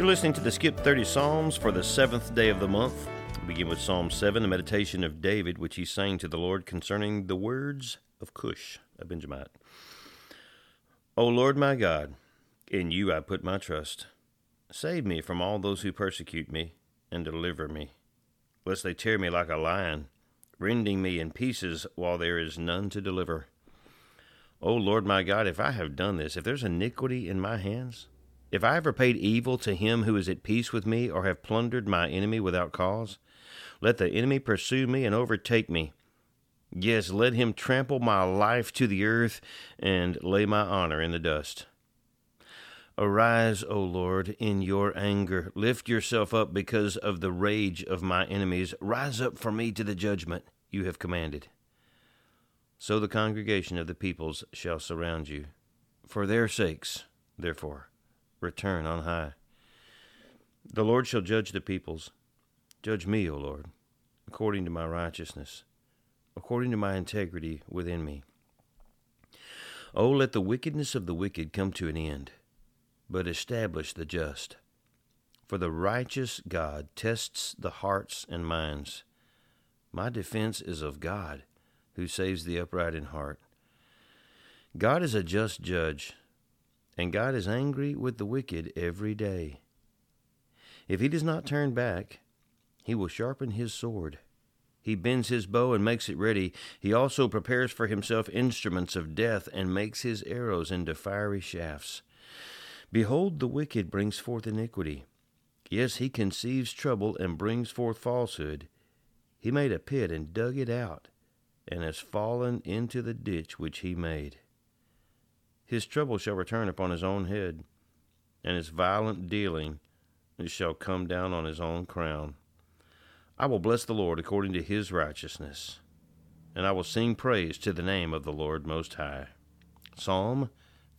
You're listening to the Skip 30 Psalms for the seventh day of the month. We begin with Psalm 7, a meditation of David, which he sang to the Lord concerning the words of Cush, a Benjamite. O Lord my God, in you I put my trust. Save me from all those who persecute me, and deliver me, lest they tear me like a lion, rending me in pieces while there is none to deliver. O Lord my God, if I have done this, if there's iniquity in my hands, if I ever paid evil to him who is at peace with me, or have plundered my enemy without cause, let the enemy pursue me and overtake me. Yes, let him trample my life to the earth and lay my honor in the dust. Arise, O Lord, in your anger. Lift yourself up because of the rage of my enemies. Rise up for me to the judgment you have commanded. So the congregation of the peoples shall surround you. For their sakes, therefore, return on high. The Lord shall judge the peoples. Judge me, O Lord, according to my righteousness, according to my integrity within me. O let the wickedness of the wicked come to an end but establish the just. For the righteous God tests the hearts and minds. My defense is of God, who saves the upright in heart. God is a just judge, and God is angry with the wicked every day. If he does not turn back, he will sharpen his sword. He bends his bow and makes it ready. He also prepares for himself instruments of death and makes his arrows into fiery shafts. Behold, the wicked brings forth iniquity. Yes, he conceives trouble and brings forth falsehood. He made a pit and dug it out, and has fallen into the ditch which he made. His trouble shall return upon his own head, and his violent dealing shall come down on his own crown. I will bless the Lord according to his righteousness, and I will sing praise to the name of the Lord Most High. Psalm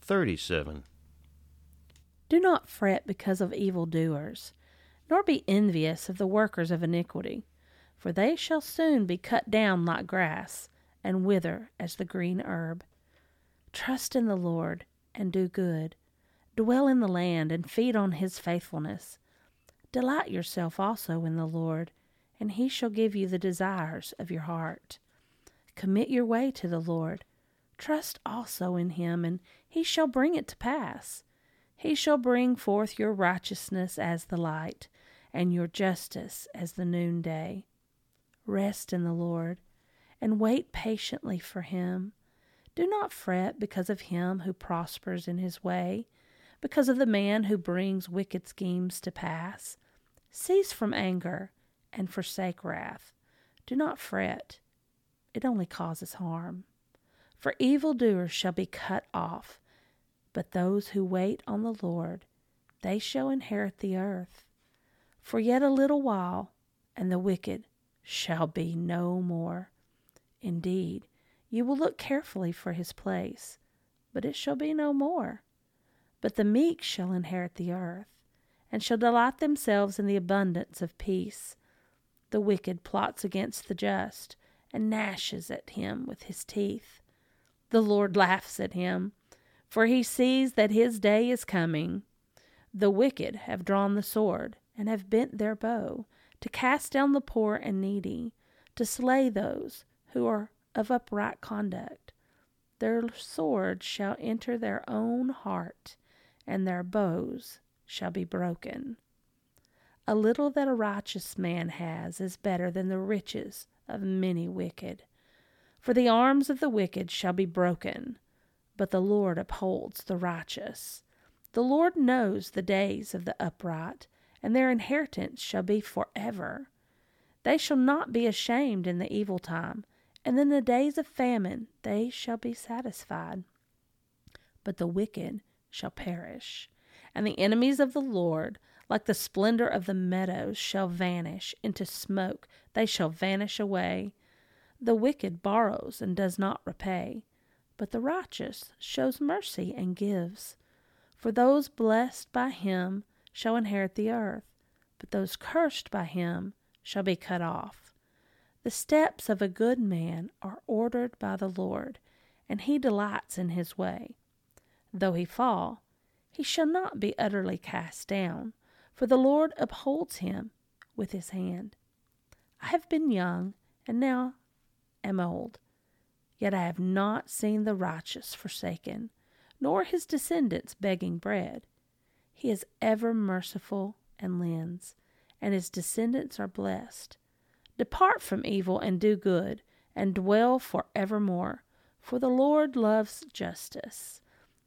37. Do not fret because of evildoers, nor be envious of the workers of iniquity, for they shall soon be cut down like grass, and wither as the green herb. Trust in the Lord, and do good. Dwell in the land, and feed on his faithfulness. Delight yourself also in the Lord, and he shall give you the desires of your heart. Commit your way to the Lord. Trust also in him, and he shall bring it to pass. He shall bring forth your righteousness as the light, and your justice as the noonday. Rest in the Lord, and wait patiently for him. Do not fret because of him who prospers in his way, because of the man who brings wicked schemes to pass. Cease from anger and forsake wrath. Do not fret, it only causes harm. For evildoers shall be cut off but those who wait on the Lord, they shall inherit the earth. For yet a little while, and the wicked shall be no more. Indeed, you will look carefully for his place, but it shall be no more. But the meek shall inherit the earth, and shall delight themselves in the abundance of peace. The wicked plots against the just, and gnashes at him with his teeth. The Lord laughs at him for he sees that his day is coming. The wicked have drawn the sword, and have bent their bow, to cast down the poor and needy, to slay those who are of upright conduct. Their swords shall enter their own heart, and their bows shall be broken. A little that a righteous man has is better than the riches of many wicked. For the arms of the wicked shall be broken, but the Lord upholds the righteous. The Lord knows the days of the upright, and their inheritance shall be forever. They shall not be ashamed in the evil time, and in the days of famine they shall be satisfied. But the wicked shall perish, and the enemies of the Lord, like the splendor of the meadows, shall vanish into smoke, they shall vanish away. The wicked borrows and does not repay but the righteous shows mercy and gives. For those blessed by him shall inherit the earth, but those cursed by him shall be cut off. The steps of a good man are ordered by the Lord, and he delights in his way. Though he fall, he shall not be utterly cast down, for the Lord upholds him with his hand. I have been young, and now am old, yet I have not seen the righteous forsaken, nor his descendants begging bread. He is ever merciful and lends, and his descendants are blessed. Depart from evil and do good, and dwell for evermore. For the Lord loves justice,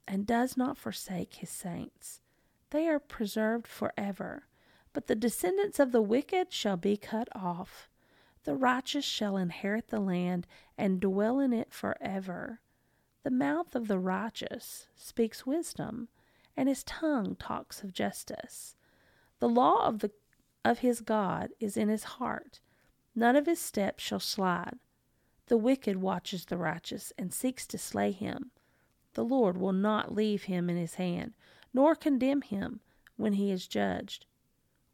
and does not forsake his saints. They are preserved forever, but the descendants of the wicked shall be cut off. The righteous shall inherit the land and dwell in it forever. The mouth of the righteous speaks wisdom, and his tongue talks of justice. The law of the of his God is in his heart. None of his steps shall slide. The wicked watches the righteous and seeks to slay him. The Lord will not leave him in his hand, nor condemn him when he is judged.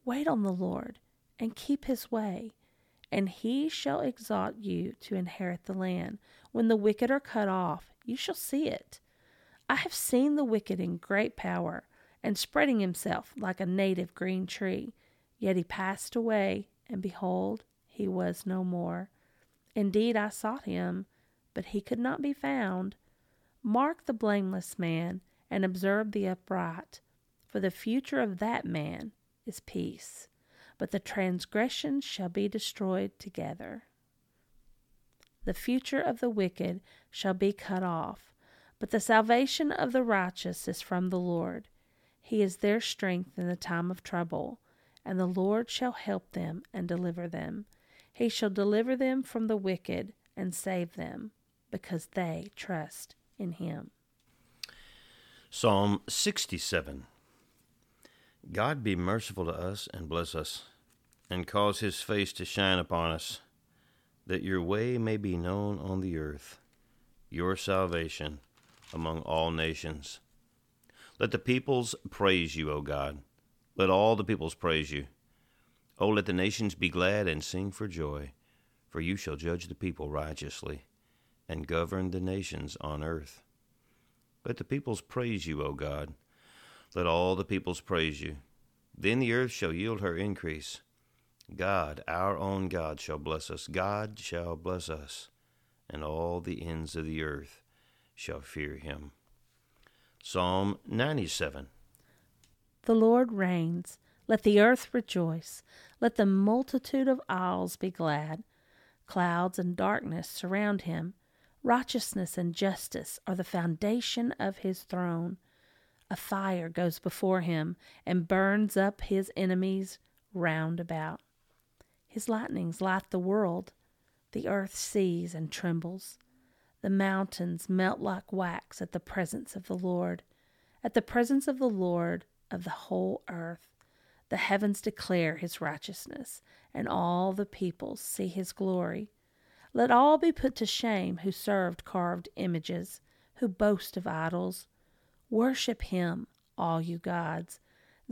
Wait on the Lord and keep his way, and he shall exalt you to inherit the land. When the wicked are cut off, you shall see it. I have seen the wicked in great power and spreading himself like a native green tree. Yet he passed away, and behold, he was no more. Indeed, I sought him, but he could not be found. Mark the blameless man, and observe the upright, for the future of that man is peace, but the transgressions shall be destroyed together. The future of the wicked shall be cut off, but the salvation of the righteous is from the Lord. He is their strength in the time of trouble, and the Lord shall help them and deliver them. He shall deliver them from the wicked and save them, because they trust in him. Psalm 67 God be merciful to us and bless us, and cause his face to shine upon us, that your way may be known on the earth, your salvation among all nations. Let the peoples praise you, O God. Let all the peoples praise you. O let the nations be glad and sing for joy, for you shall judge the people righteously, and govern the nations on earth. Let the peoples praise you, O God. Let all the peoples praise you. Then the earth shall yield her increase. God, our own God, shall bless us. God shall bless us, and all the ends of the earth shall fear him. Psalm 97 The Lord reigns. Let the earth rejoice. Let the multitude of isles be glad. Clouds and darkness surround him. Righteousness and justice are the foundation of his throne. A fire goes before him and burns up his enemies round about. His lightnings light the world. The earth sees and trembles. The mountains melt like wax at the presence of the Lord, at the presence of the Lord of the whole earth. The heavens declare his righteousness, and all the peoples see his glory. Let all be put to shame who served carved images, who boast of idols. Worship him, all you gods.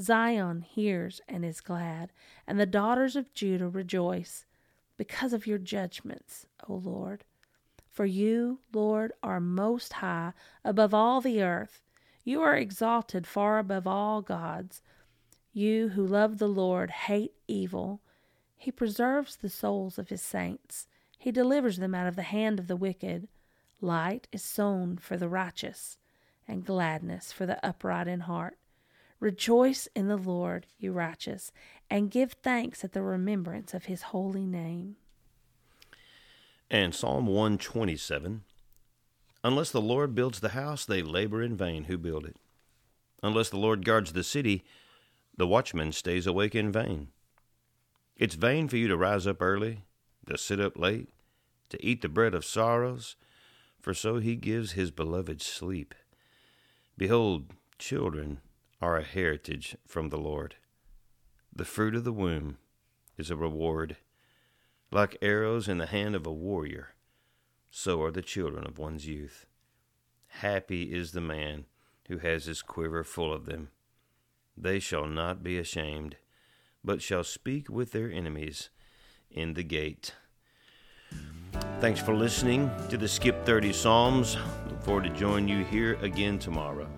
Zion hears and is glad, and the daughters of Judah rejoice because of your judgments, O Lord. For you, Lord, are most high above all the earth. You are exalted far above all gods. You who love the Lord hate evil. He preserves the souls of his saints. He delivers them out of the hand of the wicked. Light is sown for the righteous, and gladness for the upright in heart. Rejoice in the Lord, you righteous, and give thanks at the remembrance of his holy name. And Psalm 127 Unless the Lord builds the house, they labor in vain who build it. Unless the Lord guards the city, the watchman stays awake in vain. It's vain for you to rise up early, to sit up late, to eat the bread of sorrows, for so he gives his beloved sleep. Behold, children are a heritage from the Lord. The fruit of the womb is a reward. Like arrows in the hand of a warrior, so are the children of one's youth. Happy is the man who has his quiver full of them. They shall not be ashamed, but shall speak with their enemies in the gate. Thanks for listening to the Skip 30 Psalms. Look forward to joining you here again tomorrow.